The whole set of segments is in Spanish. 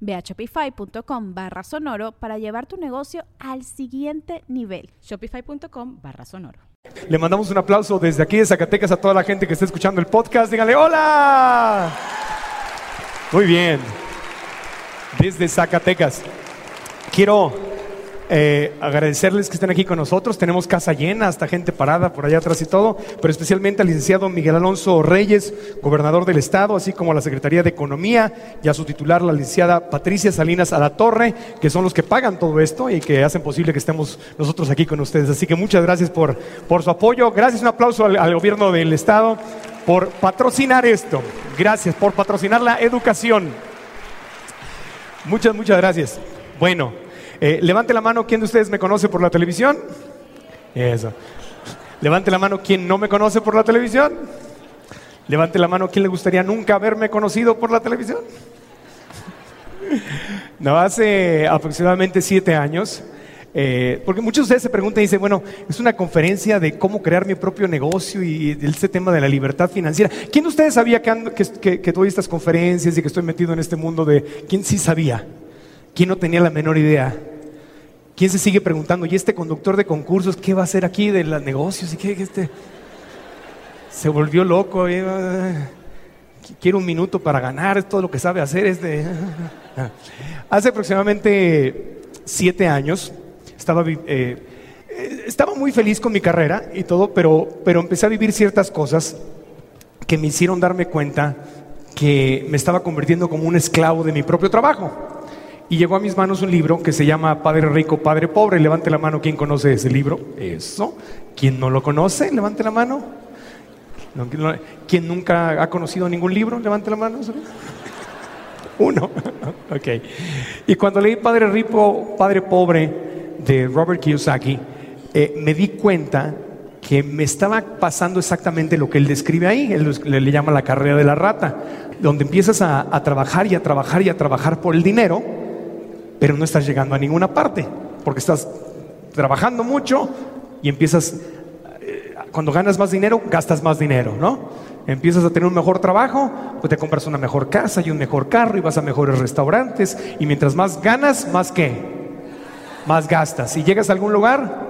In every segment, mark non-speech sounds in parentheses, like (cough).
Ve a shopify.com barra sonoro para llevar tu negocio al siguiente nivel. Shopify.com barra sonoro. Le mandamos un aplauso desde aquí de Zacatecas a toda la gente que está escuchando el podcast. Díganle hola. Muy bien. Desde Zacatecas. Quiero eh, agradecerles que estén aquí con nosotros. Tenemos casa llena, hasta gente parada por allá atrás y todo, pero especialmente al licenciado Miguel Alonso Reyes, gobernador del estado, así como a la Secretaría de Economía y a su titular, la licenciada Patricia Salinas Torre, que son los que pagan todo esto y que hacen posible que estemos nosotros aquí con ustedes. Así que muchas gracias por, por su apoyo. Gracias, un aplauso al, al gobierno del estado por patrocinar esto. Gracias por patrocinar la educación. Muchas, muchas gracias. Bueno. Eh, levante la mano, ¿quién de ustedes me conoce por la televisión? Eso. Levante la mano, ¿quién no me conoce por la televisión? Levante la mano, ¿quién le gustaría nunca haberme conocido por la televisión? (laughs) No, hace aproximadamente siete años. Eh, porque muchos de ustedes se preguntan y dicen, bueno, es una conferencia de cómo crear mi propio negocio y este tema de la libertad financiera. ¿Quién de ustedes sabía que, que, que doy estas conferencias y que estoy metido en este mundo de... ¿Quién sí sabía? ¿Quién no tenía la menor idea? ¿Quién se sigue preguntando, ¿y este conductor de concursos qué va a hacer aquí de los negocios? ¿Y qué, este? Se volvió loco. quiero un minuto para ganar, es todo lo que sabe hacer. Este. (laughs) Hace aproximadamente siete años estaba, eh, estaba muy feliz con mi carrera y todo, pero, pero empecé a vivir ciertas cosas que me hicieron darme cuenta que me estaba convirtiendo como un esclavo de mi propio trabajo. Y llegó a mis manos un libro que se llama Padre Rico, Padre Pobre. Levante la mano, ¿quién conoce ese libro? Eso. ¿Quién no lo conoce? Levante la mano. ¿Quién nunca ha conocido ningún libro? Levante la mano. Uno. (laughs) ok. Y cuando leí Padre Rico, Padre Pobre de Robert Kiyosaki, eh, me di cuenta que me estaba pasando exactamente lo que él describe ahí. Él le, llama la carrera de la rata, donde empiezas a trabajar y a trabajar y a trabajar por el dinero pero no estás llegando a ninguna parte, porque estás trabajando mucho y empiezas, eh, cuando ganas más dinero, gastas más dinero, ¿no? Empiezas a tener un mejor trabajo, pues te compras una mejor casa y un mejor carro y vas a mejores restaurantes y mientras más ganas, más qué? Más gastas. Y llegas a algún lugar,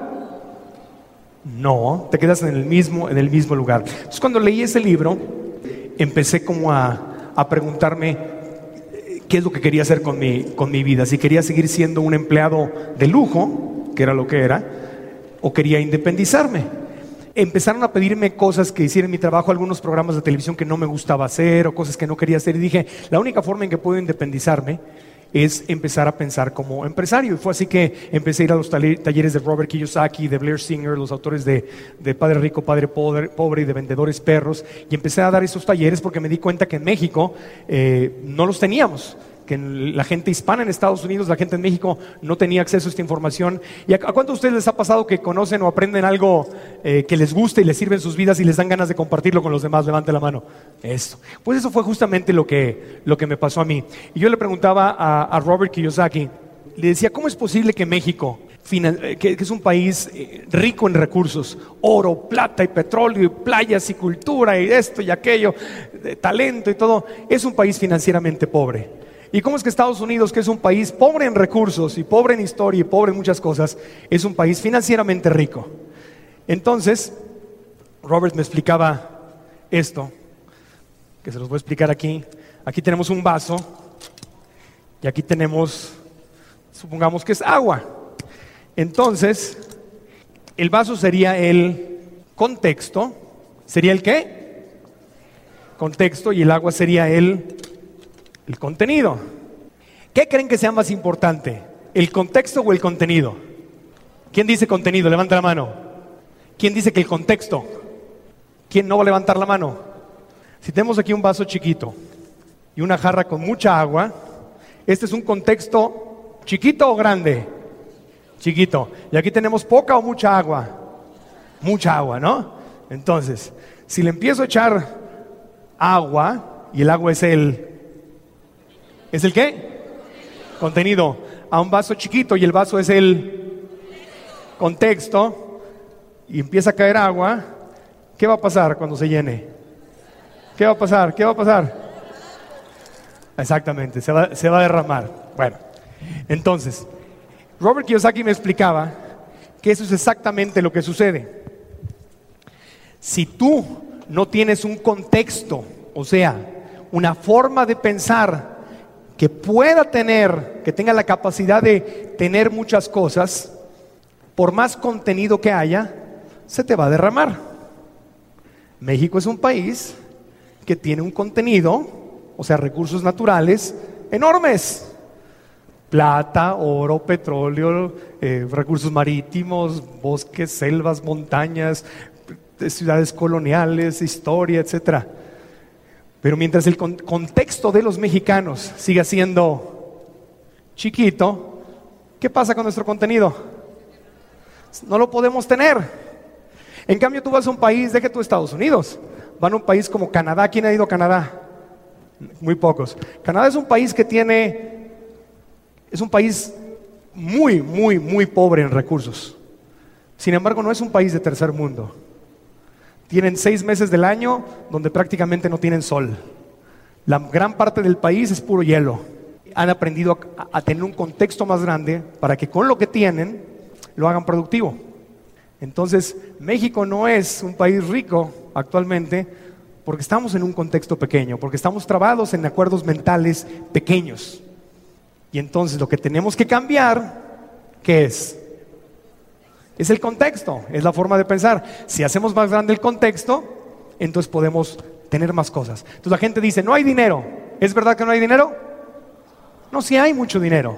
no, te quedas en el mismo, en el mismo lugar. Entonces cuando leí ese libro, empecé como a, a preguntarme, qué es lo que quería hacer con mi, con mi vida, si quería seguir siendo un empleado de lujo, que era lo que era, o quería independizarme. Empezaron a pedirme cosas que hiciera en mi trabajo, algunos programas de televisión que no me gustaba hacer o cosas que no quería hacer. Y dije, la única forma en que puedo independizarme es empezar a pensar como empresario. Y fue así que empecé a ir a los talleres de Robert Kiyosaki, de Blair Singer, los autores de, Padre Rico, Padre Pobre, y de Vendedores Perros. Y empecé a dar esos talleres porque me di cuenta que en México eh, no los teníamos que la gente hispana en Estados Unidos, la gente en México no tenía acceso a esta información. ¿Y a, cuántos de ustedes les ha pasado que conocen o aprenden algo eh, que les gusta y les sirve en sus vidas y les dan ganas de compartirlo con los demás? Levante la mano. Eso. Pues eso fue justamente lo que, lo que me pasó a mí. Y yo le preguntaba a, Robert Kiyosaki, le decía, ¿cómo es posible que México, eh, que, es un país eh, rico en recursos, oro, plata y petróleo y playas y cultura y esto y aquello, talento y todo, es un país financieramente pobre? ¿Y cómo es que Estados Unidos, que es un país pobre en recursos y pobre en historia y pobre en muchas cosas, es un país financieramente rico? Entonces, Robert me explicaba esto, que se los voy a explicar aquí. Aquí tenemos un vaso y aquí tenemos, supongamos que es agua. Entonces, el vaso sería el contexto sería el qué? Contexto y el agua sería el, el contenido. ¿Qué creen que sea más importante? ¿El contexto o el contenido? ¿Quién dice contenido? Levanta la mano. ¿Quién dice que el contexto? ¿Quién no va a levantar la mano? Si tenemos aquí un vaso chiquito y una jarra con mucha agua, este es un contexto chiquito o grande? Chiquito. Y aquí tenemos poca o mucha agua. Mucha agua, ¿no? Entonces, si le empiezo a echar agua, y el agua es el... ¿Es el qué? Contenido. A un vaso chiquito y el vaso es el contexto, y empieza a caer agua, ¿qué va a pasar cuando se llene? ¿Qué va a pasar? ¿Qué va a pasar? Exactamente, se va, se va a derramar. Bueno, entonces, Robert Kiyosaki me explicaba que eso es exactamente lo que sucede. Si tú no tienes un contexto, o sea, una forma de pensar que pueda tener, que tenga la capacidad de tener muchas cosas, por más contenido que haya, se te va a derramar. México es un país que tiene un contenido, o sea, recursos naturales enormes. Plata, oro, petróleo, eh, recursos marítimos, bosques, selvas, montañas, ciudades coloniales, historia, etc. Pero mientras el contexto de los mexicanos siga siendo chiquito, ¿qué pasa con nuestro contenido? No lo podemos tener. En cambio, tú vas a un país, deje tú Estados Unidos, van a un país como Canadá. ¿Quién ha ido a Canadá? Muy pocos. Canadá es un país que tiene, es un país muy, muy, muy pobre en recursos. Sin embargo, no es un país de tercer mundo. Tienen seis meses del año donde prácticamente no tienen sol. La gran parte del país es puro hielo. Han aprendido a, tener un contexto más grande para que con lo que tienen lo hagan productivo. Entonces, México no es un país rico actualmente porque estamos en un contexto pequeño, porque estamos trabados en acuerdos mentales pequeños. Y entonces lo que tenemos que cambiar, ¿qué es? Es el contexto, es la forma de pensar. Si hacemos más grande el contexto, entonces podemos tener más cosas. Entonces la gente dice, no hay dinero. ¿Es verdad que no hay dinero? No, sí hay mucho dinero.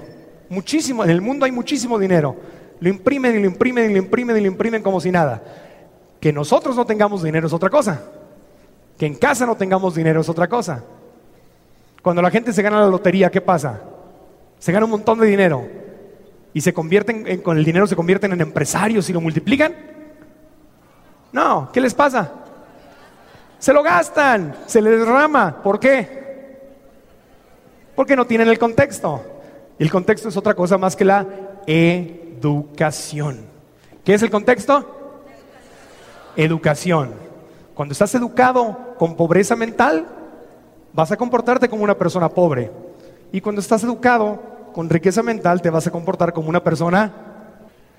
Muchísimo, en el mundo hay muchísimo dinero. Lo imprimen y lo imprimen y lo imprimen y lo imprimen como si nada. Que nosotros no tengamos dinero es otra cosa. Que en casa no tengamos dinero es otra cosa. Cuando la gente se gana la lotería, ¿qué pasa? Se gana un montón de dinero y se convierten, en, con el dinero se convierten en empresarios y lo multiplican. No, ¿qué les pasa? Se lo gastan, se les derrama. ¿Por qué? Porque no tienen el contexto. El contexto es otra cosa más que la educación. ¿Qué es el contexto? Educación. Cuando estás educado con pobreza mental, vas a comportarte como una persona pobre. Y cuando estás educado con riqueza mental te vas a comportar como una persona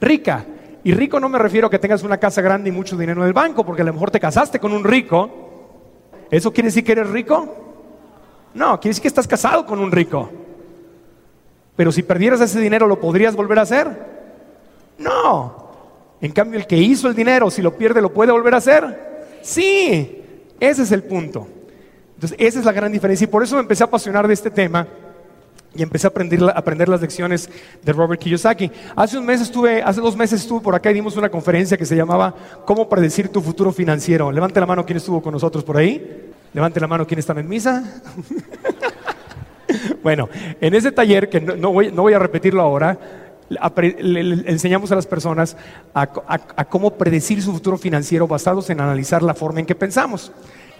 rica. Y rico no me refiero a que tengas una casa grande y mucho dinero en el banco, porque a lo mejor te casaste con un rico. ¿Eso quiere decir que eres rico? No, quiere decir que estás casado con un rico. Pero si perdieras ese dinero, ¿lo podrías volver a hacer? No. En cambio, el que hizo el dinero, si lo pierde, ¿lo puede volver a hacer? Sí. Ese es el punto. Entonces, esa es la gran diferencia. Y por eso me empecé a apasionar de este tema y empecé a aprender, las lecciones de Robert Kiyosaki. Hace un mes estuve, hace dos meses estuve por acá y dimos una conferencia que se llamaba ¿Cómo predecir tu futuro financiero? Levante la mano quién estuvo con nosotros por ahí. Levante la mano quién está en misa. (laughs) bueno, en ese taller, que no, voy, a repetirlo ahora, enseñamos a las personas a cómo predecir su futuro financiero basados en analizar la forma en que pensamos.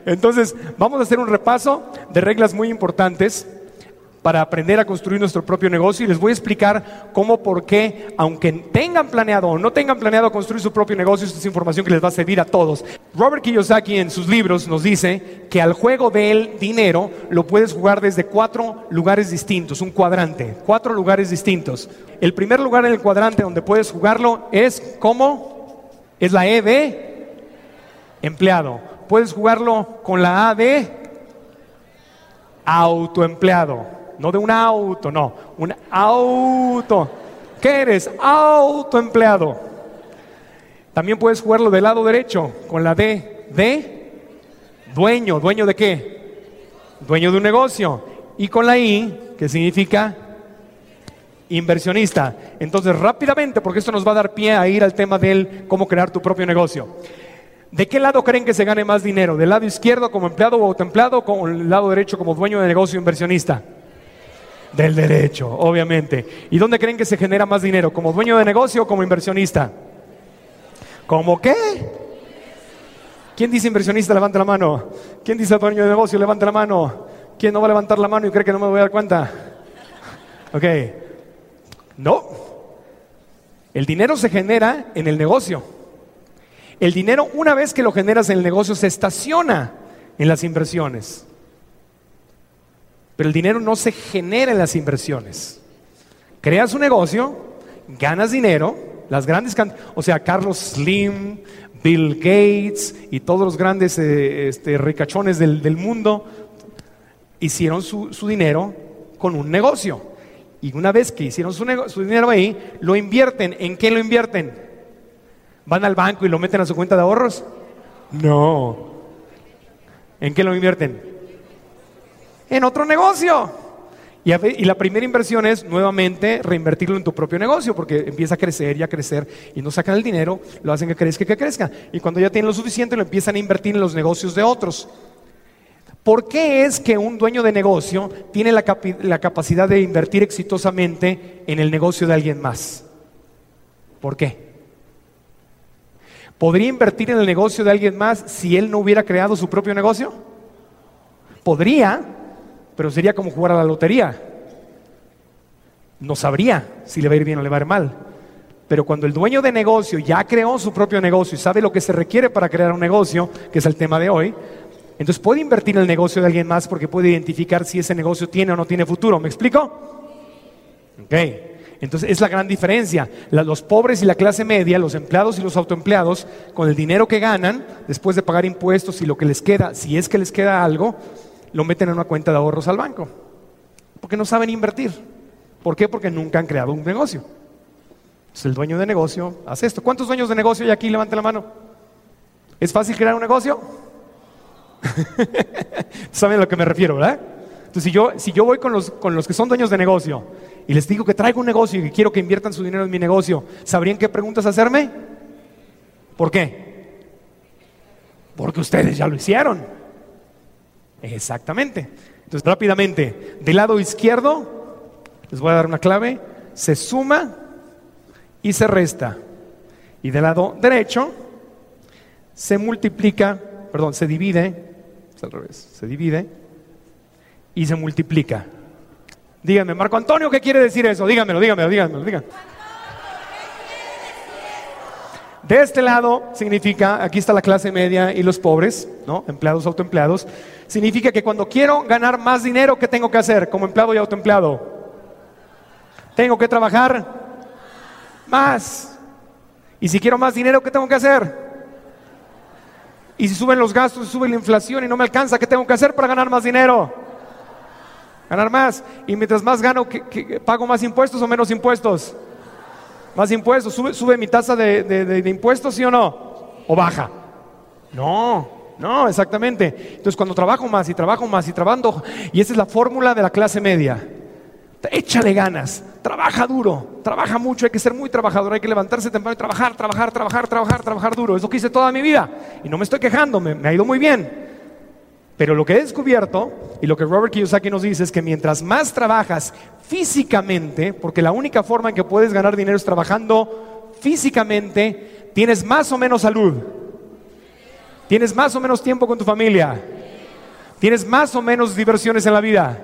Entonces, vamos a hacer un repaso de reglas muy importantes para aprender a construir nuestro propio negocio y les voy a explicar cómo, por qué, aunque tengan planeado o no tengan planeado construir su propio negocio, esta es información que les va a servir a todos. Robert Kiyosaki en sus libros nos dice que al juego del dinero lo puedes jugar desde cuatro lugares distintos, un cuadrante, cuatro lugares distintos. El primer lugar en el cuadrante donde puedes jugarlo es ¿cómo? Es la E de empleado. Puedes jugarlo con la A de autoempleado no de un auto, no, un auto. ¿Qué eres? Autoempleado. También puedes jugarlo del lado derecho, con la D, de dueño. ¿Dueño de qué? Dueño de un negocio. Y con la I, que significa inversionista. Entonces, rápidamente, porque esto nos va a dar pie a ir al tema del cómo crear tu propio negocio. ¿De qué lado creen que se gane más dinero? ¿Del lado izquierdo como empleado o autoempleado o con el lado derecho como dueño de negocio inversionista? Del derecho, obviamente. ¿Y dónde creen que se genera más dinero? ¿Como dueño de negocio o como inversionista? ¿Cómo qué? ¿Quién dice inversionista? Levanta la mano. ¿Quién dice dueño de negocio? Levanta la mano. ¿Quién no va a levantar la mano y cree que no me voy a dar cuenta? (laughs) Ok. No. El dinero se genera en el negocio. El dinero, una vez que lo generas en el negocio, se estaciona en las inversiones. Pero el dinero no se genera en las inversiones. Creas un negocio, ganas dinero, las grandes o sea, Carlos Slim, Bill Gates y todos los grandes eh, este, ricachones del, mundo hicieron su, dinero con un negocio. Y una vez que hicieron su, su dinero ahí, lo invierten. ¿En qué lo invierten? ¿Van al banco y lo meten a su cuenta de ahorros? No. ¿En qué lo invierten? En otro negocio. Y, la primera inversión es nuevamente reinvertirlo en tu propio negocio, porque empieza a crecer y a crecer y no sacan el dinero, lo hacen que crezca y que crezca. Y cuando ya tienen lo suficiente, lo empiezan a invertir en los negocios de otros. ¿Por qué es que un dueño de negocio tiene la capacidad de invertir exitosamente en el negocio de alguien más? ¿Por qué? ¿Podría invertir en el negocio de alguien más si él no hubiera creado su propio negocio? Podría, pero sería como jugar a la lotería. No sabría si le va a ir bien o le va a ir mal. Pero cuando el dueño de negocio ya creó su propio negocio y sabe lo que se requiere para crear un negocio, que es el tema de hoy, entonces puede invertir en el negocio de alguien más porque puede identificar si ese negocio tiene o no tiene futuro. ¿Me explico? Ok. Entonces es la gran diferencia. los pobres y la clase media, los empleados y los autoempleados, con el dinero que ganan, después de pagar impuestos y lo que les queda, si es que les queda algo, lo meten en una cuenta de ahorros al banco. Porque no saben invertir. ¿Por qué? Porque nunca han creado un negocio. Entonces el dueño de negocio hace esto. ¿Cuántos dueños de negocio hay aquí? Levante la mano. ¿Es fácil crear un negocio? (laughs) ¿Saben a lo que me refiero, verdad? Entonces, si yo, si yo voy con los, con los que son dueños de negocio y les digo que traigo un negocio y que quiero que inviertan su dinero en mi negocio, ¿sabrían qué preguntas hacerme? ¿Por qué? Porque ustedes ya lo hicieron. Exactamente. Entonces, rápidamente, del lado izquierdo, les voy a dar una clave, se suma y se resta. Y del lado derecho, se multiplica, perdón, se divide, es al revés, se divide y se multiplica. Díganme, Marco Antonio, ¿qué quiere decir eso? Díganmelo, díganmelo, díganmelo, díganmelo. De este lado significa, aquí está la clase media y los pobres, ¿no? Empleados, autoempleados. Significa que cuando quiero ganar más dinero, ¿qué tengo que hacer como empleado y autoempleado? Tengo que trabajar más. Y si quiero más dinero, ¿qué tengo que hacer? Y si suben los gastos, sube la inflación y no me alcanza, ¿qué tengo que hacer para ganar más dinero? ganar más. Y mientras más gano, ¿pago más impuestos o menos impuestos? Más impuestos. ¿Sube, sube mi tasa de, de, impuestos, sí o no? ¿O baja? No, no, exactamente. Entonces cuando trabajo más y trabajo más y trabajo, y esa es la fórmula de la clase media. Échale ganas, trabaja duro, trabaja mucho, hay que ser muy trabajador, hay que levantarse temprano y trabajar, trabajar, trabajar, trabajar, trabajar duro. Es lo que hice toda mi vida y no me estoy quejando, me ha ido muy bien. Pero lo que he descubierto y lo que Robert Kiyosaki nos dice es que mientras más trabajas físicamente, porque la única forma en que puedes ganar dinero es trabajando físicamente, tienes más o menos salud, tienes más o menos tiempo con tu familia, tienes más o menos diversiones en la vida,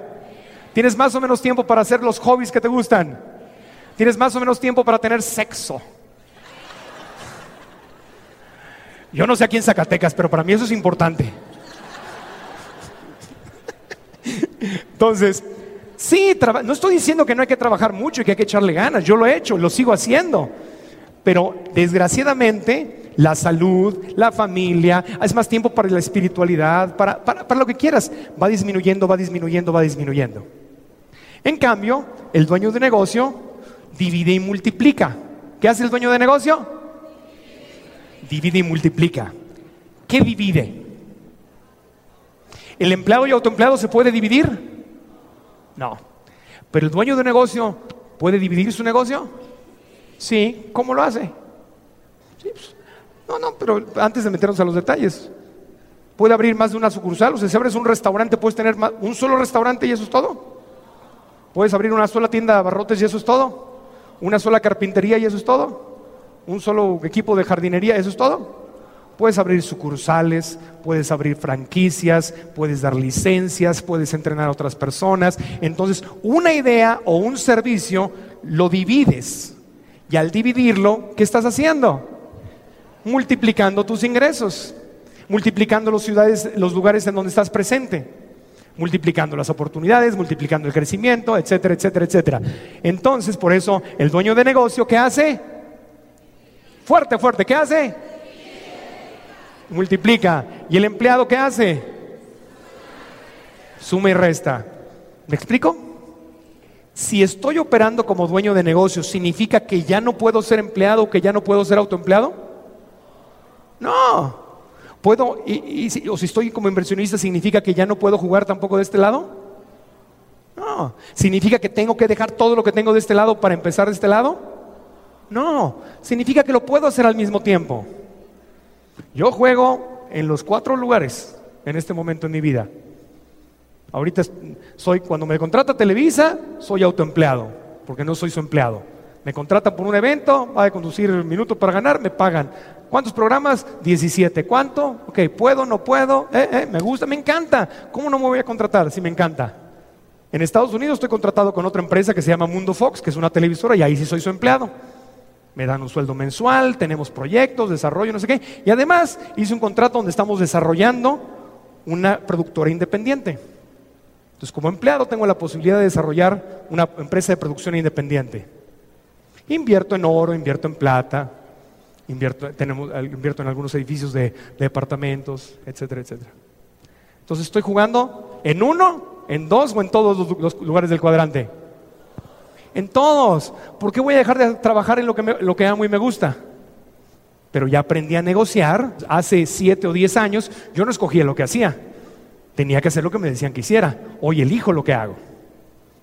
tienes más o menos tiempo para hacer los hobbies que te gustan, tienes más o menos tiempo para tener sexo. Yo no sé aquí en Zacatecas, pero para mí eso es importante. Entonces, sí, no estoy diciendo que no hay que trabajar mucho y que hay que echarle ganas, yo lo he hecho, lo sigo haciendo. Pero desgraciadamente la salud, la familia, es más tiempo para la espiritualidad, para, para, lo que quieras, va disminuyendo, va disminuyendo, va disminuyendo. En cambio, el dueño de negocio divide y multiplica. ¿Qué hace el dueño de negocio? Divide y multiplica. ¿Qué divide? ¿El empleado y autoempleado se puede dividir? No. ¿Pero el dueño de negocio puede dividir su negocio? Sí. ¿Cómo lo hace? Sí, pues, no, no, pero antes de meternos a los detalles, puede abrir más de una sucursal. O sea, si abres un restaurante, puedes tener un solo restaurante y eso es todo. Puedes abrir una sola tienda de abarrotes y eso es todo. Una sola carpintería y eso es todo. Un solo equipo de jardinería, eso es todo. Puedes abrir sucursales, puedes abrir franquicias, puedes dar licencias, puedes entrenar a otras personas. Entonces, una idea o un servicio lo divides. Y al dividirlo, ¿qué estás haciendo? Multiplicando tus ingresos, multiplicando los ciudades, los lugares en donde estás presente, multiplicando las oportunidades, multiplicando el crecimiento, etcétera, etcétera, etcétera. Entonces, por eso, el dueño de negocio, ¿qué hace? Fuerte, fuerte, ¿qué hace? multiplica. ¿Y el empleado qué hace? Suma y resta. ¿Me explico? Si estoy operando como dueño de negocio, ¿significa que ya no puedo ser empleado o que ya no puedo ser autoempleado? No. ¿Puedo, y, o si estoy como inversionista, ¿significa que ya no puedo jugar tampoco de este lado? No. ¿Significa que tengo que dejar todo lo que tengo de este lado para empezar de este lado? No. Significa que lo puedo hacer al mismo tiempo. Yo juego en los cuatro lugares en este momento en mi vida. Ahorita soy, cuando me contrata Televisa, soy autoempleado, porque no soy su empleado. Me contratan por un evento, va a conducir minutos para ganar, me pagan. ¿Cuántos programas? 17. ¿Cuánto? Ok, ¿puedo? ¿No puedo? Eh, eh, me gusta, me encanta. ¿Cómo no me voy a contratar si me encanta? En Estados Unidos estoy contratado con otra empresa que se llama Mundo Fox, que es una televisora, y ahí sí soy su empleado me dan un sueldo mensual, tenemos proyectos, desarrollo, no sé qué. Y además hice un contrato donde estamos desarrollando una productora independiente. Entonces, como empleado tengo la posibilidad de desarrollar una empresa de producción independiente. Invierto en oro, invierto en plata, invierto, tenemos, invierto en algunos edificios de, departamentos, etcétera, etcétera. Entonces estoy jugando en uno, en dos o en todos los lugares del cuadrante. En todos. ¿Por qué voy a dejar de trabajar en lo que, lo que amo y me gusta? Pero ya aprendí a negociar. Hace siete o diez años yo no escogía lo que hacía. Tenía que hacer lo que me decían que hiciera. Hoy elijo lo que hago.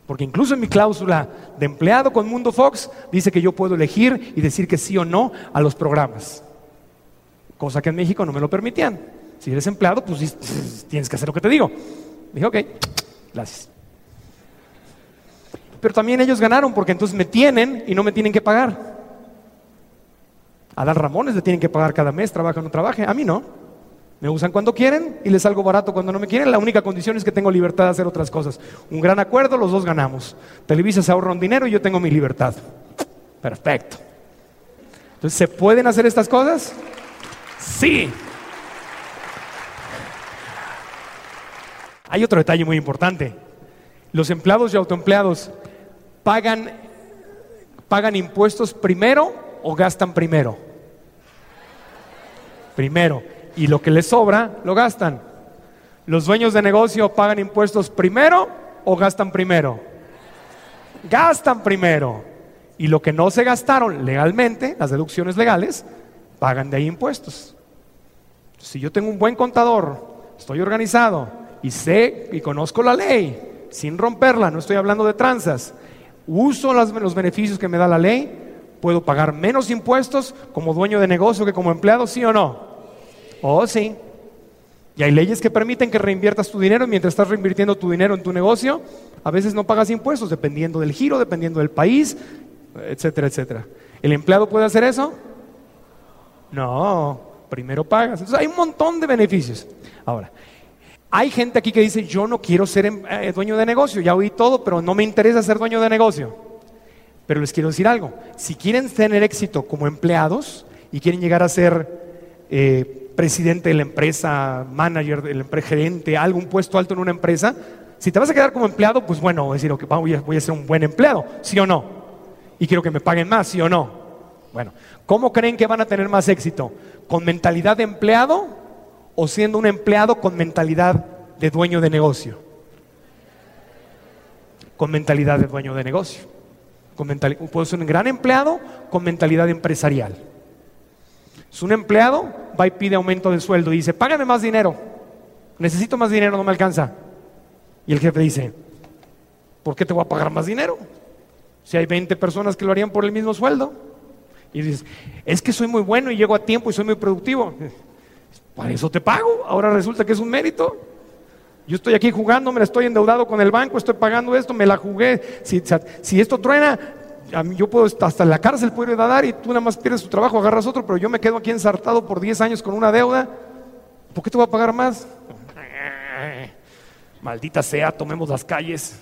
Porque incluso en mi cláusula de empleado con Mundo Fox dice que yo puedo elegir y decir que sí o no a los programas. Cosa que en México no me lo permitían. Si eres empleado, pues (laughs) tienes que hacer lo que te digo. Dije, ok, gracias pero también ellos ganaron porque entonces me tienen y no me tienen que pagar. A Adán Ramones le tienen que pagar cada mes, trabaja o no trabaje. A mí no. Me usan cuando quieren y les salgo barato cuando no me quieren. La única condición es que tengo libertad de hacer otras cosas. Un gran acuerdo, los dos ganamos. Televisa se ahorra un dinero y yo tengo mi libertad. Perfecto. Entonces, ¿se pueden hacer estas cosas? Sí. Hay otro detalle muy importante. Los empleados y autoempleados pagan, pagan impuestos primero o gastan primero? Primero. Y lo que les sobra, lo gastan. ¿Los dueños de negocio pagan impuestos primero o gastan primero? Gastan primero. Y lo que no se gastaron legalmente, las deducciones legales, pagan de ahí impuestos. Si yo tengo un buen contador, estoy organizado y sé y conozco la ley, sin romperla, no estoy hablando de tranzas, uso los beneficios que me da la ley, puedo pagar menos impuestos como dueño de negocio que como empleado, sí o no. Oh, sí. Y hay leyes que permiten que reinviertas tu dinero mientras estás reinvirtiendo tu dinero en tu negocio. A veces no pagas impuestos dependiendo del giro, dependiendo del país, etcétera, etcétera. ¿El empleado puede hacer eso? No, primero pagas. Entonces hay un montón de beneficios. Ahora, hay gente aquí que dice, yo no quiero ser em, eh, dueño de negocio, ya oí todo, pero no me interesa ser dueño de negocio. Pero les quiero decir algo, si quieren tener éxito como empleados y quieren llegar a ser eh, presidente de la empresa, manager, del gerente, algún puesto alto en una empresa, si te vas a quedar como empleado, pues bueno, decir, voy, a, ser un buen empleado, sí o no. Y quiero que me paguen más, sí o no. Bueno, ¿cómo creen que van a tener más éxito? ¿Con mentalidad de empleado o siendo un empleado con mentalidad de dueño de negocio? Con mentalidad de dueño de negocio. Con puedo ser un gran empleado con mentalidad empresarial. Es un empleado, va y pide aumento de sueldo y dice, págame más dinero, necesito más dinero, no me alcanza. Y el jefe dice, ¿por qué te voy a pagar más dinero? Si hay 20 personas que lo harían por el mismo sueldo. Y dices, es que soy muy bueno y llego a tiempo y soy muy productivo. (laughs) Para eso te pago. Ahora resulta que es un mérito. Yo estoy aquí jugando, me estoy endeudado con el banco, estoy pagando esto, me la jugué. Si esto truena, yo puedo hasta en la cárcel puedo ir a dar y tú nada más pierdes tu trabajo, agarras otro, pero yo me quedo aquí ensartado por 10 años con una deuda. ¿Por qué te voy a pagar más? (laughs) Maldita sea, tomemos las calles.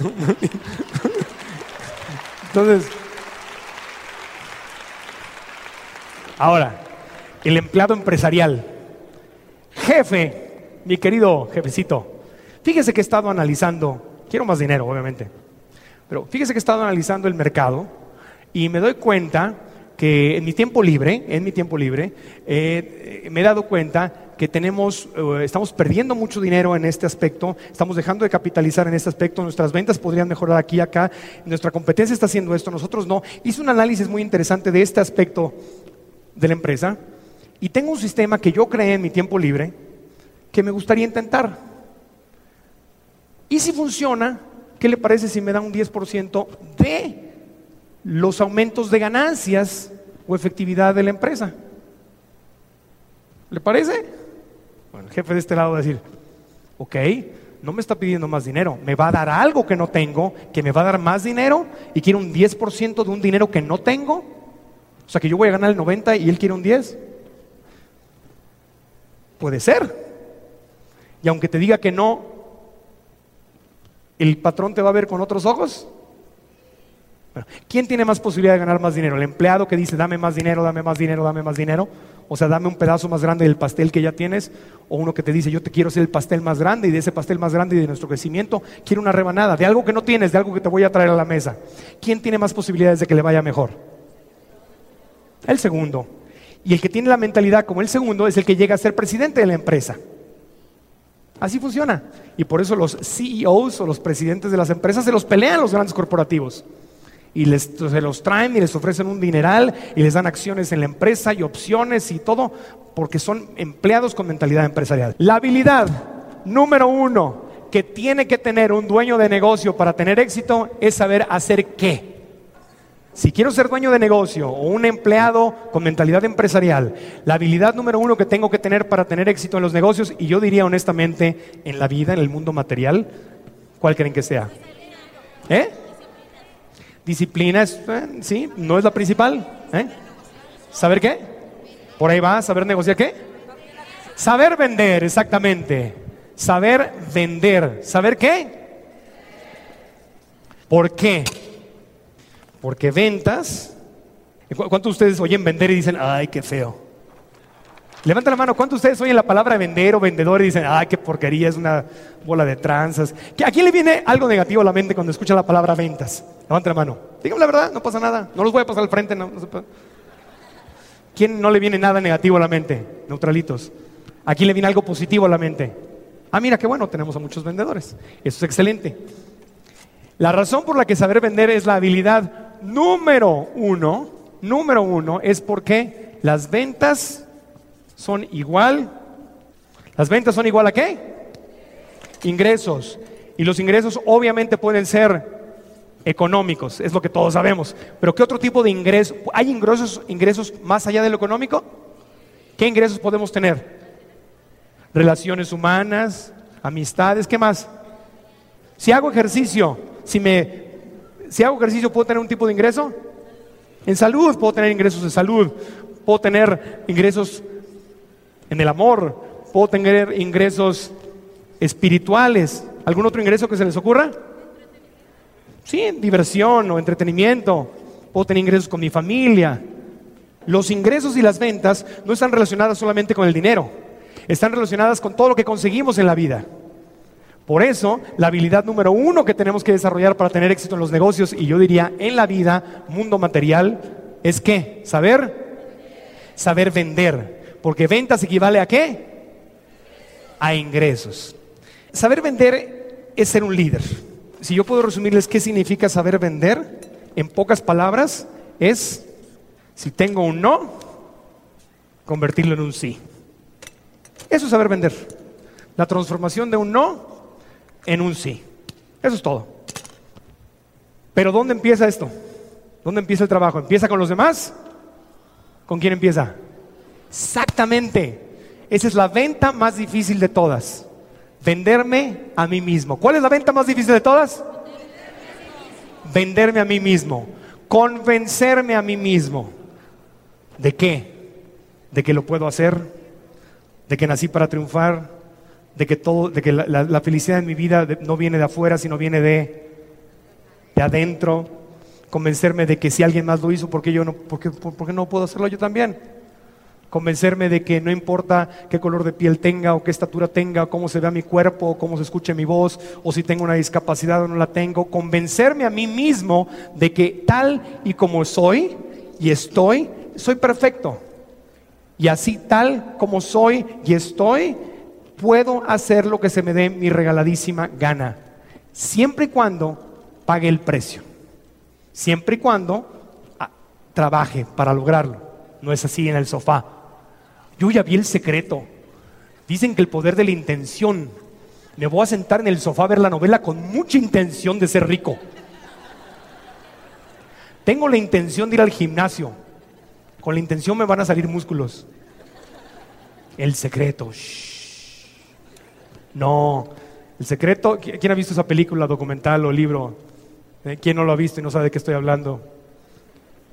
(laughs) Entonces, ahora, el empleado empresarial. Jefe, mi querido jefecito, fíjese que he estado analizando, quiero más dinero, obviamente, pero fíjese que he estado analizando el mercado y me doy cuenta que en mi tiempo libre, en mi tiempo libre, eh, me he dado cuenta que tenemos, eh, estamos perdiendo mucho dinero en este aspecto, estamos dejando de capitalizar en este aspecto, nuestras ventas podrían mejorar aquí y acá, nuestra competencia está haciendo esto, nosotros no. Hice un análisis muy interesante de este aspecto de la empresa y tengo un sistema que yo creé en mi tiempo libre que me gustaría intentar. Y si funciona, ¿qué le parece si me da un 10% de los aumentos de ganancias o efectividad de la empresa. ¿Le parece? Bueno, el jefe de este lado va a decir, ok, no me está pidiendo más dinero, me va a dar algo que no tengo, que me va a dar más dinero y quiere un 10% de un dinero que no tengo. O sea que yo voy a ganar el 90 y él quiere un 10. Puede ser. Y aunque te diga que no, el patrón te va a ver con otros ojos. ¿Quién tiene más posibilidad de ganar más dinero? ¿El empleado que dice, dame más dinero, dame más dinero, dame más dinero? O sea, dame un pedazo más grande del pastel que ya tienes. O uno que te dice, yo te quiero hacer el pastel más grande y de ese pastel más grande y de nuestro crecimiento quiero una rebanada de algo que no tienes, de algo que te voy a traer a la mesa. ¿Quién tiene más posibilidades de que le vaya mejor? El segundo. Y el que tiene la mentalidad como el segundo es el que llega a ser presidente de la empresa. Así funciona. Y por eso los CEOs o los presidentes de las empresas se los pelean los grandes corporativos y les, se los traen y les ofrecen un dineral y les dan acciones en la empresa y opciones y todo porque son empleados con mentalidad empresarial. La habilidad número uno que tiene que tener un dueño de negocio para tener éxito es saber hacer qué. Si quiero ser dueño de negocio o un empleado con mentalidad empresarial, la habilidad número uno que tengo que tener para tener éxito en los negocios, y yo diría honestamente en la vida, en el mundo material, ¿cuál creen que sea? ¿Eh? Disciplina es, eh, sí, no es la principal. ¿eh? ¿Saber qué? Por ahí va, saber negociar qué? Saber vender, exactamente. Saber vender. ¿Saber qué? ¿Por qué? Porque ventas. ¿Cuántos de ustedes oyen vender y dicen, ay, qué feo? Levanta la mano, ¿cuántos de ustedes oyen la palabra vender o vendedor y dicen, ay, qué porquería, es una bola de tranzas? ¿A quién le viene algo negativo a la mente cuando escucha la palabra ventas? Levanta la mano. Dígame la verdad, no pasa nada. No los voy a pasar al frente. No, ¿Quién no le viene nada negativo a la mente? Neutralitos. ¿A quién le viene algo positivo a la mente? Ah, mira, qué bueno, tenemos a muchos vendedores. Eso es excelente. La razón por la que saber vender es la habilidad número uno, número uno, es porque las ventas son igual. ¿Las ventas son igual a qué? Ingresos. Y los ingresos obviamente pueden ser económicos, es lo que todos sabemos. Pero ¿qué otro tipo de ingresos? ¿Hay ingresos, ingresos más allá de lo económico? ¿Qué ingresos podemos tener? Relaciones humanas, amistades, ¿qué más? Si hago ejercicio, si me si hago ejercicio puedo tener un tipo de ingreso? En salud puedo tener ingresos de salud, puedo tener ingresos en el amor, puedo tener ingresos espirituales. ¿Algún otro ingreso que se les ocurra? Sí, diversión o entretenimiento. Puedo tener ingresos con mi familia. Los ingresos y las ventas no están relacionadas solamente con el dinero, están relacionadas con todo lo que conseguimos en la vida. Por eso, la habilidad número uno que tenemos que desarrollar para tener éxito en los negocios y yo diría en la vida, mundo material, es que saber, saber vender. Porque ventas equivale a qué? A ingresos. Saber vender es ser un líder. Si yo puedo resumirles qué significa saber vender, en pocas palabras, es, si tengo un no, convertirlo en un sí. Eso es saber vender. La transformación de un no en un sí. Eso es todo. Pero ¿dónde empieza esto? ¿Dónde empieza el trabajo? ¿Empieza con los demás? ¿Con quién empieza? Exactamente. Esa es la venta más difícil de todas. Venderme a mí mismo. ¿Cuál es la venta más difícil de todas? Venderme a mí mismo. Convencerme a mí mismo. ¿De qué? De que lo puedo hacer. De que nací para triunfar. De que todo, de que la, felicidad en mi vida no viene de afuera, sino viene de, de adentro. Convencerme de que si alguien más lo hizo, ¿por qué yo no, por qué no puedo hacerlo yo también? convencerme de que no importa qué color de piel tenga o qué estatura tenga, o cómo se vea mi cuerpo, o cómo se escuche mi voz, o si tengo una discapacidad o no la tengo, convencerme a mí mismo de que tal y como soy y estoy, soy perfecto. Y así tal como soy y estoy, puedo hacer lo que se me dé mi regaladísima gana, siempre y cuando pague el precio, siempre y cuando ah, trabaje para lograrlo. No es así en el sofá. Yo ya vi el secreto. Dicen que el poder de la intención. Me voy a sentar en el sofá a ver la novela con mucha intención de ser rico. Tengo la intención de ir al gimnasio. Con la intención me van a salir músculos. El secreto. No. El secreto. ¿Quién ha visto esa película, documental o libro? ¿Eh? ¿Quién no lo ha visto y no sabe de qué estoy hablando?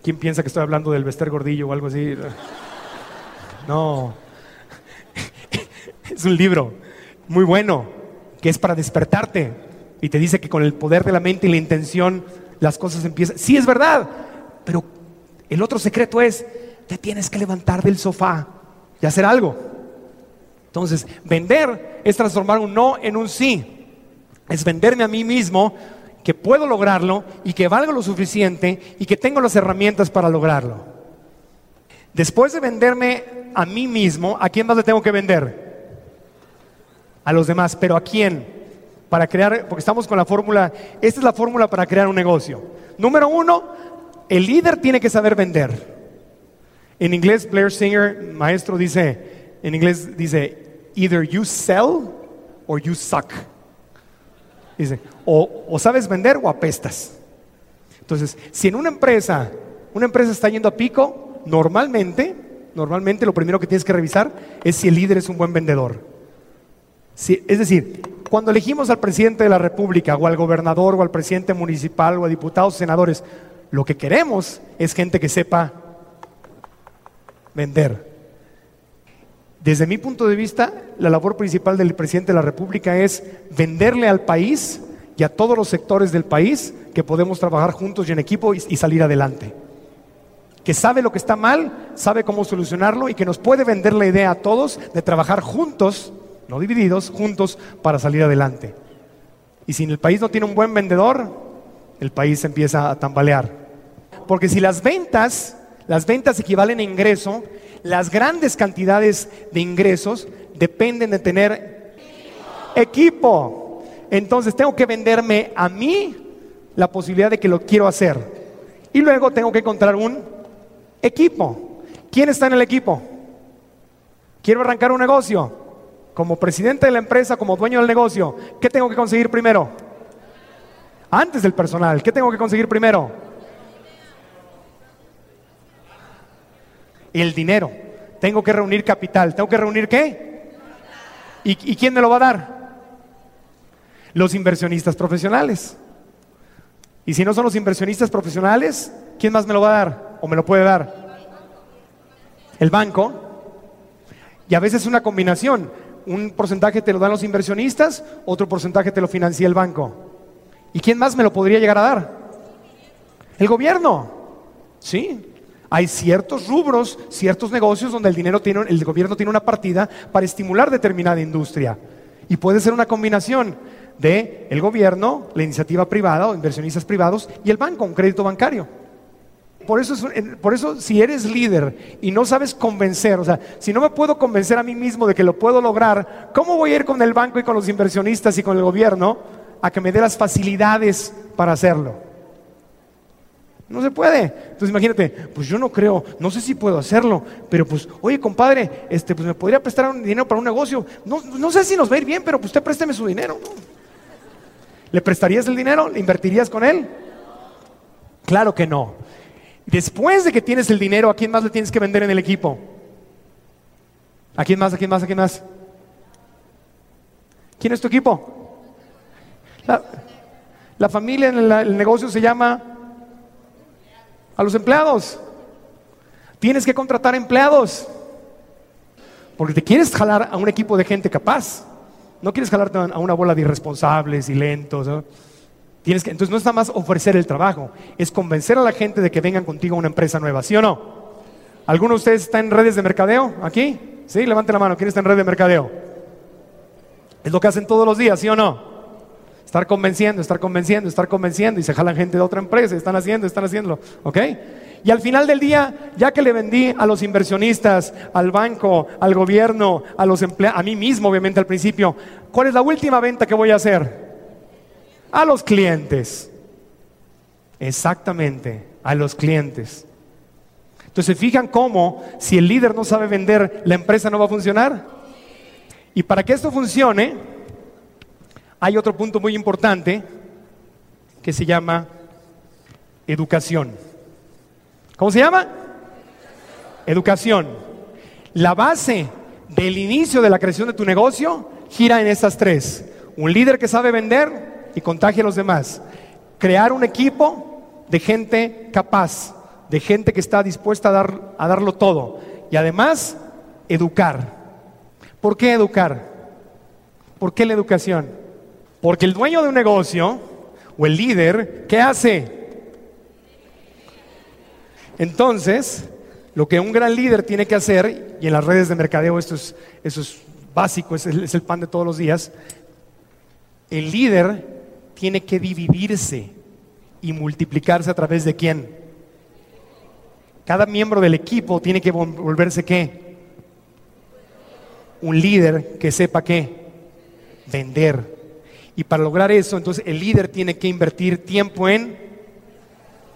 ¿Quién piensa que estoy hablando del Bester Gordillo o algo así? (laughs) No. (laughs) Es un libro muy bueno que es para despertarte y te dice que con el poder de la mente y la intención las cosas empiezan. Sí, es verdad, pero el otro secreto es, te tienes que levantar del sofá y hacer algo. Entonces, vender es transformar un no en un sí. Es venderme a mí mismo que puedo lograrlo y que valgo lo suficiente y que tengo las herramientas para lograrlo. Después de venderme a mí mismo, ¿a quién más le tengo que vender? A los demás, pero ¿a quién? Para crear, porque estamos con la fórmula, esta es la fórmula para crear un negocio. Número uno, el líder tiene que saber vender. En inglés, Blair Singer, maestro, dice, en inglés dice, either you sell or you suck. Dice, o, o sabes vender o apestas. Entonces, si en una empresa, una empresa está yendo a pico, normalmente, normalmente lo primero que tienes que revisar es si el líder es un buen vendedor. es decir, cuando elegimos al presidente de la República o al gobernador o al presidente municipal o a diputados senadores, lo que queremos es gente que sepa vender. Desde mi punto de vista, la labor principal del presidente de la República es venderle al país y a todos los sectores del país que podemos trabajar juntos y en equipo y salir adelante que sabe lo que está mal, sabe cómo solucionarlo y que nos puede vender la idea a todos de trabajar juntos, no divididos, juntos para salir adelante. Y si el país no tiene un buen vendedor, el país empieza a tambalear. Porque si las ventas, las ventas equivalen a ingreso, las grandes cantidades de ingresos dependen de tener equipo. Entonces tengo que venderme a mí la posibilidad de que lo quiero hacer. Y luego tengo que encontrar un Equipo. ¿Quién está en el equipo? Quiero arrancar un negocio. Como presidente de la empresa, como dueño del negocio, ¿qué tengo que conseguir primero? Antes del personal, ¿qué tengo que conseguir primero? El dinero. Tengo que reunir capital. ¿Tengo que reunir qué? ¿Y, ¿Y quién me lo va a dar? Los inversionistas profesionales. Y si no son los inversionistas profesionales, ¿quién más me lo va a dar? o me lo puede dar? El banco. Y a veces es una combinación. Un porcentaje te lo dan los inversionistas, otro porcentaje te lo financia el banco. ¿Y quién más me lo podría llegar a dar? El gobierno. Sí. Hay ciertos rubros, ciertos negocios donde el dinero tiene, el gobierno tiene una partida para estimular determinada industria. Y puede ser una combinación de el gobierno, la iniciativa privada o inversionistas privados y el banco, un crédito bancario. Por eso, por eso si eres líder y no sabes convencer, o sea, si no me puedo convencer a mí mismo de que lo puedo lograr, ¿cómo voy a ir con el banco y con los inversionistas y con el gobierno a que me dé las facilidades para hacerlo? No se puede. Entonces imagínate, pues yo no creo, no sé si puedo hacerlo, pero pues, oye compadre, este, pues me podría prestar un dinero para un negocio. No, no sé si nos va a ir bien, pero pues usted présteme su dinero. ¿Le prestarías el dinero? ¿Le invertirías con él? Claro que no. Después de que tienes el dinero, ¿a quién más le tienes que vender en el equipo? ¿A quién más? ¿A quién más? ¿A quién más? ¿Quién es tu equipo? La, familia en el negocio se llama a los empleados. Tienes que contratar empleados. Porque te quieres jalar a un equipo de gente capaz. No quieres jalarte a una bola de irresponsables y lentos. Tienes que, entonces no es nada más ofrecer el trabajo, es convencer a la gente de que vengan contigo a una empresa nueva, ¿sí o no? ¿Alguno de ustedes está en redes de mercadeo aquí? Sí, levante la mano, ¿quién está en red de mercadeo? Es lo que hacen todos los días, ¿sí o no? Estar convenciendo, estar convenciendo, estar convenciendo y se jalan gente de otra empresa, están haciendo, están haciéndolo, ¿ok? Y al final del día, ya que le vendí a los inversionistas, al banco, al gobierno, a los empleados, a mí mismo obviamente al principio, ¿cuál es la última venta que voy a hacer? A los clientes. Exactamente, a los clientes. Entonces, fijan cómo si el líder no sabe vender, la empresa no va a funcionar? Y para que esto funcione, hay otro punto muy importante que se llama educación. ¿Cómo se llama? Educación. La base del inicio de la creación de tu negocio gira en estas tres. Un líder que sabe vender, y contagie a los demás. Crear un equipo de gente capaz, de gente que está dispuesta a, dar, a darlo todo. Y además, educar. ¿Por qué educar? ¿Por qué la educación? Porque el dueño de un negocio o el líder, ¿qué hace? Entonces, lo que un gran líder tiene que hacer, y en las redes de mercadeo esto es, eso es básico, es es el pan de todos los días, el líder tiene que dividirse y multiplicarse a través de quién? Cada miembro del equipo tiene que volverse qué? Un líder que sepa qué? Vender. Y para lograr eso, entonces el líder tiene que invertir tiempo en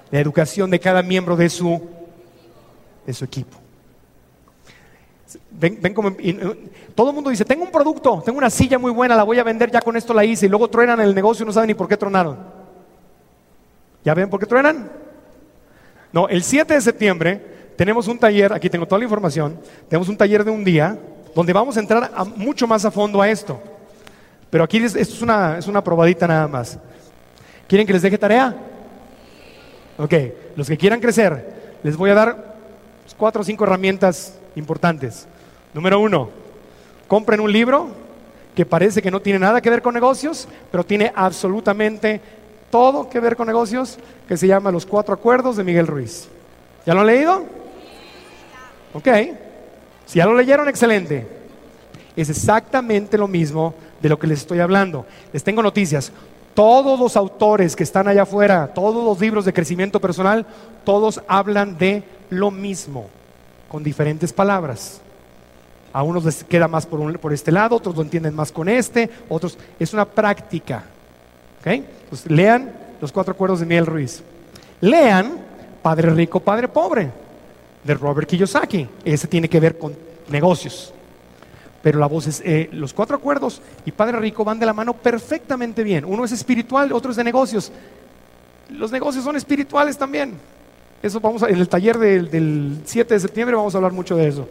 la educación de cada miembro de su, de su equipo. Ven, como, todo el mundo dice, tengo un producto, tengo una silla muy buena, la voy a vender, ya con esto la hice, y luego truenan el negocio y no saben ni por qué tronaron. ¿Ya ven por qué truenan? No, el 7 de septiembre tenemos un taller, aquí tengo toda la información, tenemos un taller de un día donde vamos a entrar mucho más a fondo a esto. Pero aquí esto es una, es una probadita nada más. ¿Quieren que les deje tarea? Ok, los que quieran crecer, les voy a dar cuatro o cinco herramientas importantes. Número uno, compren un libro que parece que no tiene nada que ver con negocios, pero tiene absolutamente todo que ver con negocios, que se llama Los Cuatro Acuerdos de Miguel Ruiz. ¿Ya lo han leído? Ok. Si ya lo leyeron, excelente. Es exactamente lo mismo de lo que les estoy hablando. Les tengo noticias. Todos los autores que están allá afuera, todos los libros de crecimiento personal, todos hablan de lo mismo con diferentes palabras. A unos les queda más por, por este lado, otros lo entienden más con este, otros. Es una práctica. ¿Ok? Pues lean los cuatro acuerdos de Miguel Ruiz. Lean Padre Rico, Padre Pobre de Robert Kiyosaki. Ese tiene que ver con negocios. Pero la voz es, eh, los cuatro acuerdos y Padre Rico van de la mano perfectamente bien. Uno es espiritual, otro es de negocios. Los negocios son espirituales también. Eso vamos en el taller del, 7 de septiembre vamos a hablar mucho de eso.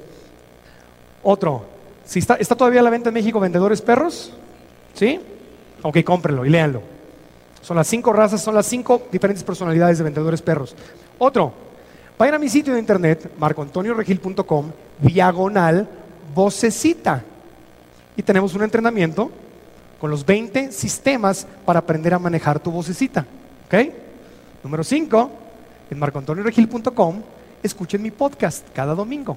Otro, si está, está todavía a la venta en México Vendedores Perros, ¿sí? Ok, cómprenlo y léanlo. Son las cinco razas, son las cinco diferentes personalidades de vendedores perros. Otro, vayan a mi sitio de internet, marcoantonioregil.com, diagonal, vocecita. Y tenemos un entrenamiento con los 20 sistemas para aprender a manejar tu vocecita. ¿Ok? Número 5, en marcoantonioregil.com, escuchen mi podcast cada domingo.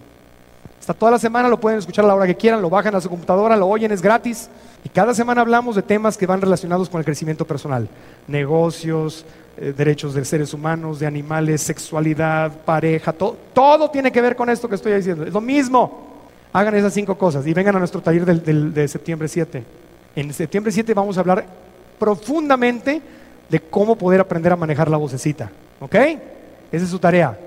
Está toda la semana, lo pueden escuchar a la hora que quieran, lo bajan a su computadora, lo oyen, es gratis. Y cada semana hablamos de temas que van relacionados con el crecimiento personal. Negocios, eh, derechos de seres humanos, de animales, sexualidad, pareja, todo tiene que ver con esto que estoy diciendo. Es lo mismo. Hagan esas cinco cosas y vengan a nuestro taller de septiembre 7. En septiembre 7 vamos a hablar profundamente de cómo poder aprender a manejar la vocecita. ¿Ok? Esa es su tarea.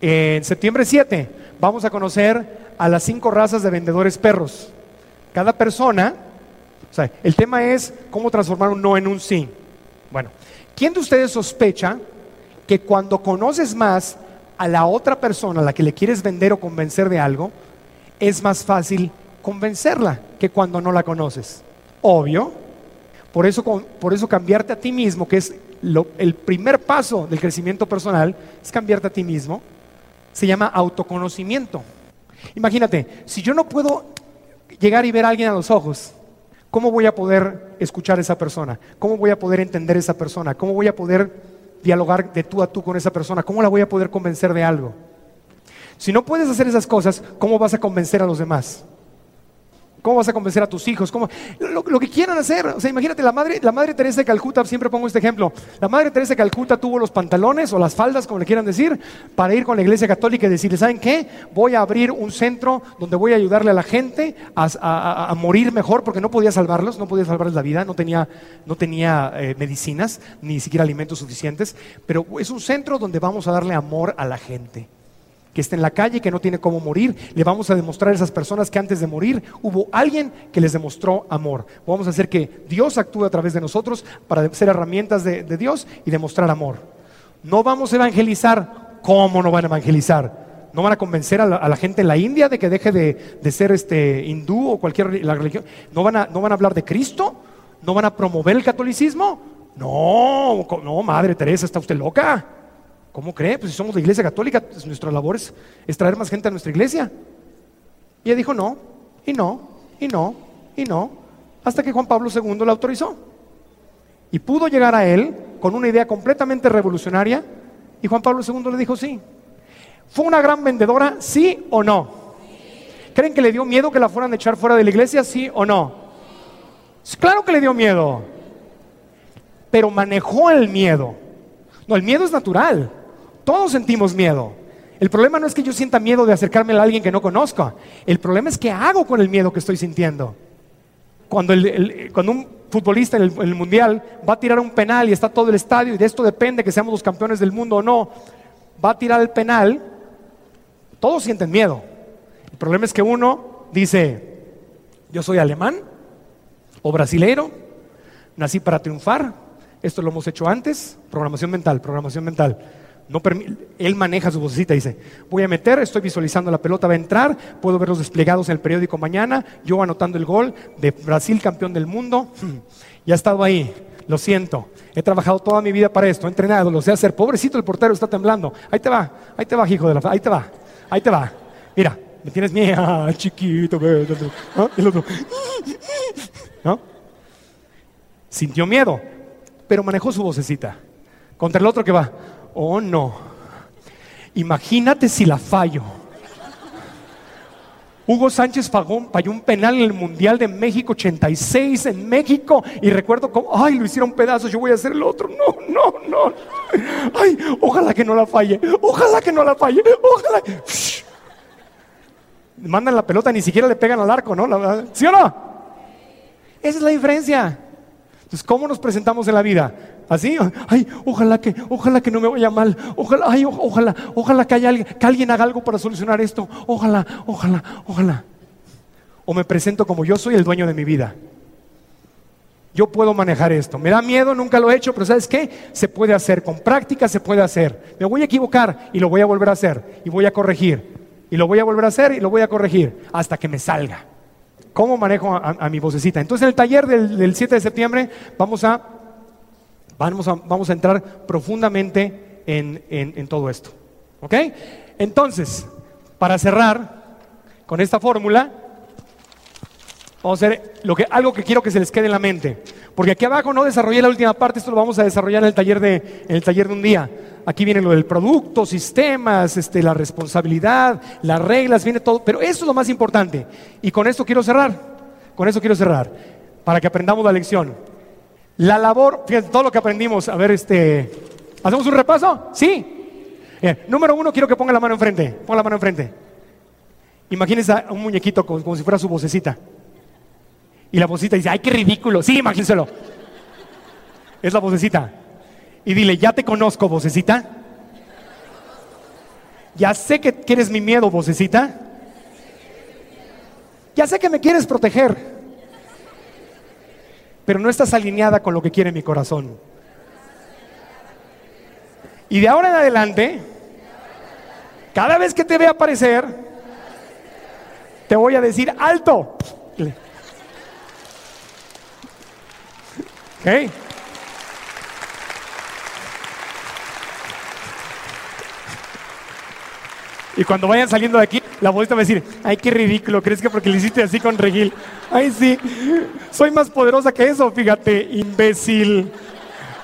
En septiembre 7 vamos a conocer a las cinco razas de vendedores perros. Cada persona, o sea, el tema es cómo transformar un no en un sí. Bueno, ¿quién de ustedes sospecha que cuando conoces más a la otra persona a la que le quieres vender o convencer de algo, es más fácil convencerla que cuando no la conoces? Obvio. Por eso, por eso cambiarte a ti mismo, que es el primer paso del crecimiento personal, es cambiarte a ti mismo, se llama autoconocimiento. Imagínate, si yo no puedo llegar y ver a alguien a los ojos, ¿cómo voy a poder escuchar a esa persona? ¿Cómo voy a poder entender a esa persona? ¿Cómo voy a poder dialogar de tú a tú con esa persona? ¿Cómo la voy a poder convencer de algo? Si no puedes hacer esas cosas, ¿cómo vas a convencer a los demás? ¿Cómo vas a convencer a tus hijos? ¿Cómo? Lo, que quieran hacer. O sea, imagínate, la madre, la madre Teresa de Calcuta, siempre pongo este ejemplo. La madre Teresa de Calcuta tuvo los pantalones o las faldas, como le quieran decir, para ir con la iglesia católica y decirle, ¿saben qué? Voy a abrir un centro donde voy a ayudarle a la gente a, morir mejor, porque no podía salvarlos, no podía salvarles la vida, no tenía, no tenía eh, medicinas, ni siquiera alimentos suficientes. Pero es un centro donde vamos a darle amor a la gente que está en la calle, que no tiene cómo morir. Le vamos a demostrar a esas personas que antes de morir hubo alguien que les demostró amor. Vamos a hacer que Dios actúe a través de nosotros para ser herramientas de, Dios y demostrar amor. No vamos a evangelizar. ¿Cómo no van a evangelizar? ¿No van a convencer a la, gente en la India de que deje de, ser este hindú o cualquier religión? ¿No van, a, ¿No van a hablar de Cristo? ¿No van a promover el catolicismo? No, no, Madre Teresa, ¿está usted loca? ¿Cómo cree? Pues si somos la iglesia católica, pues nuestra labor es, traer más gente a nuestra iglesia. Y ella dijo no, y no, y no, y no, hasta que Juan Pablo II la autorizó. Y pudo llegar a él con una idea completamente revolucionaria, y Juan Pablo II le dijo sí. ¿Fue una gran vendedora, sí o no? ¿Creen que le dio miedo que la fueran a echar fuera de la iglesia, sí o no? Claro que le dio miedo, pero manejó el miedo. No, el miedo es natural. Todos sentimos miedo. El problema no es que yo sienta miedo de acercarme a alguien que no conozco. El problema es qué hago con el miedo que estoy sintiendo. Cuando, un futbolista en el, mundial va a tirar un penal y está todo el estadio y de esto depende que seamos los campeones del mundo o no, va a tirar el penal, todos sienten miedo. El problema es que uno dice, yo soy alemán o brasileiro, nací para triunfar, esto lo hemos hecho antes, programación mental, programación mental. No él maneja su vocecita, dice, voy a meter, estoy visualizando la pelota, va a entrar, puedo ver los desplegados en el periódico mañana, yo anotando el gol de Brasil campeón del mundo, ya he estado ahí, lo siento, he trabajado toda mi vida para esto, he entrenado, lo sé hacer, pobrecito el portero está temblando, ahí te va, ahí te va, hijo de la, ahí te va, ahí te va, mira, me tienes miedo, (laughs) chiquito, ¿no? El otro, (laughs) ¿no? Sintió miedo, pero manejó su vocecita. Contra el otro que va, oh no, imagínate si la fallo. Hugo Sánchez falló, un penal en el Mundial de México 86 en México y recuerdo cómo, ay, lo hicieron pedazos, yo voy a hacer el otro. No, no, no. Ay, ojalá que no la falle, ojalá que no la falle, ojalá. Mandan la pelota, ni siquiera le pegan al arco, ¿no? ¿Sí o no? Esa es la diferencia. Entonces, ¿cómo nos presentamos en la vida? Así, ay, ojalá que, ojalá que no me vaya mal, ojalá, ay, ojalá, ojalá que haya alguien, que alguien haga algo para solucionar esto, ojalá, ojalá, ojalá. O me presento como yo soy el dueño de mi vida. Yo puedo manejar esto. Me da miedo, nunca lo he hecho, pero ¿sabes qué? Se puede hacer, con práctica se puede hacer. Me voy a equivocar y lo voy a volver a hacer y voy a corregir. Y lo voy a volver a hacer y lo voy a corregir hasta que me salga. ¿Cómo manejo a, mi vocecita? Entonces en el taller del, 7 de septiembre vamos a, vamos a, vamos a entrar profundamente en, todo esto. ¿Ok? Entonces, para cerrar con esta fórmula, vamos a hacer lo que, algo que quiero que se les quede en la mente. Porque aquí abajo no desarrollé la última parte, esto lo vamos a desarrollar en el taller de, en el taller de un día. Aquí viene lo del producto, sistemas, este, la responsabilidad, las reglas, viene todo. Pero eso es lo más importante. Y con esto quiero cerrar. Con eso quiero cerrar. Para que aprendamos la lección. La labor, fíjense, todo lo que aprendimos. A ver, este. ¿Hacemos un repaso? Sí. Número uno, quiero que ponga la mano enfrente. Ponga la mano enfrente. Imagínense a un muñequito como, como si fuera su vocecita. Y la vocecita dice, ¡ay, qué ridículo! Sí, imagínenselo. Es la vocecita y dile, ya te conozco, vocecita. Ya sé que quieres mi miedo, vocecita. Ya sé que me quieres proteger. Pero no estás alineada con lo que quiere mi corazón. Y de ahora en adelante, cada vez que te vea aparecer, te voy a decir alto. (laughs) ¿Ok? Y cuando vayan saliendo de aquí, la bolita va a decir, ay, qué ridículo, ¿crees que porque le hiciste así con Regil? Ay, sí, soy más poderosa que eso, fíjate, imbécil.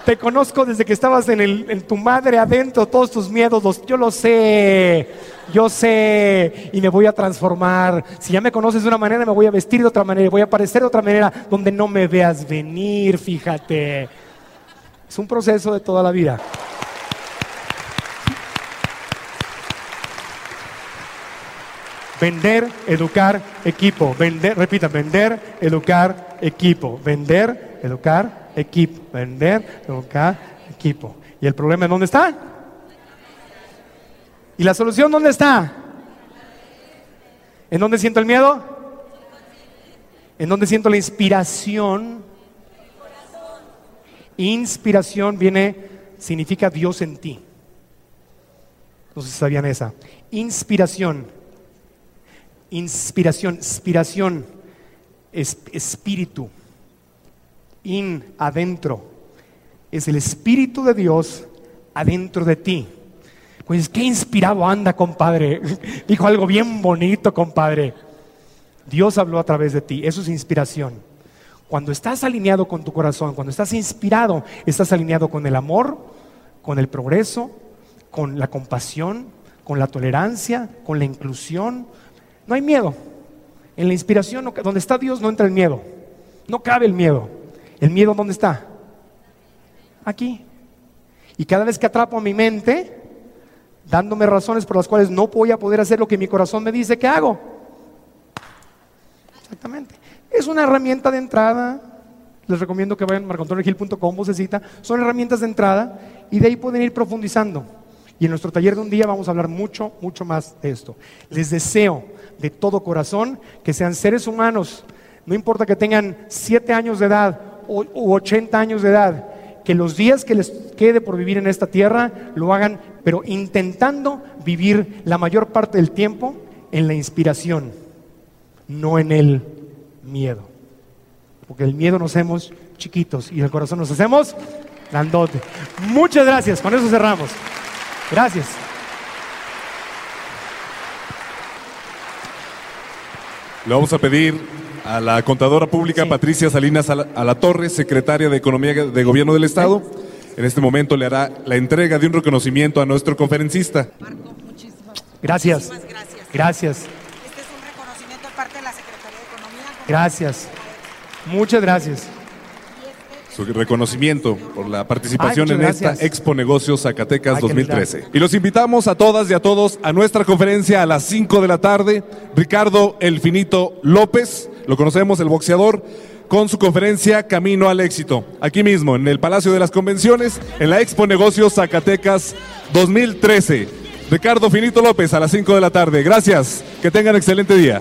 Te conozco desde que estabas en, el, en tu madre adentro, todos tus miedos, los, yo lo sé, yo sé, y me voy a transformar. Si ya me conoces de una manera, me voy a vestir de otra manera, voy a aparecer de otra manera, donde no me veas venir, fíjate. Es un proceso de toda la vida. Vender, educar, equipo. Vender, repita, vender, educar, equipo. Vender, educar, equipo. Vender, educar, equipo. ¿Y el problema en dónde está? ¿Y la solución dónde está? ¿En dónde siento el miedo? ¿En dónde siento la inspiración? Inspiración viene, significa Dios en ti. No sé si sabían esa. Inspiración Inspiración, inspiración, es, espíritu. In, adentro. Es el espíritu de Dios adentro de ti. Pues qué inspirado anda, compadre. (laughs) Dijo algo bien bonito, compadre. Dios habló a través de ti. Eso es inspiración. Cuando estás alineado con tu corazón, cuando estás inspirado, estás alineado con el amor, con el progreso, con la compasión, con la tolerancia, con la inclusión, no hay miedo. En la inspiración, donde está Dios, no entra el miedo. No cabe el miedo. ¿El miedo dónde está? Aquí. Y cada vez que atrapo a mi mente, dándome razones por las cuales no voy a poder hacer lo que mi corazón me dice que hago. Exactamente. Es una herramienta de entrada. Les recomiendo que vayan a marcontorregil.com, vocecita. Son herramientas de entrada y de ahí pueden ir profundizando. Y en nuestro taller de un día vamos a hablar mucho, mucho más de esto. Les deseo de todo corazón que sean seres humanos, no importa que tengan siete años de edad u 80 años de edad, que los días que les quede por vivir en esta tierra lo hagan, pero intentando vivir la mayor parte del tiempo en la inspiración, no en el miedo. Porque el miedo nos hacemos chiquitos y el corazón nos hacemos grandote. Muchas gracias, con eso cerramos. Gracias. Le vamos a pedir a la contadora pública Patricia Salinas a la, Torre, secretaria de Economía de Gobierno del Estado. En este momento le hará la entrega de un reconocimiento a nuestro conferencista. Marco, muchísimas gracias. gracias. Gracias. Este es un reconocimiento de parte de la Secretaría de Economía. Gracias. Muchas gracias su reconocimiento por la participación en esta Expo Negocios Zacatecas 2013. Y los invitamos a todas y a todos a nuestra conferencia a las 5 de la tarde. Ricardo El Finito López, lo conocemos, el boxeador, con su conferencia Camino al Éxito, aquí mismo, en el Palacio de las Convenciones, en la Expo Negocios Zacatecas 2013. Ricardo Finito López a las 5 de la tarde. Gracias, que tengan excelente día.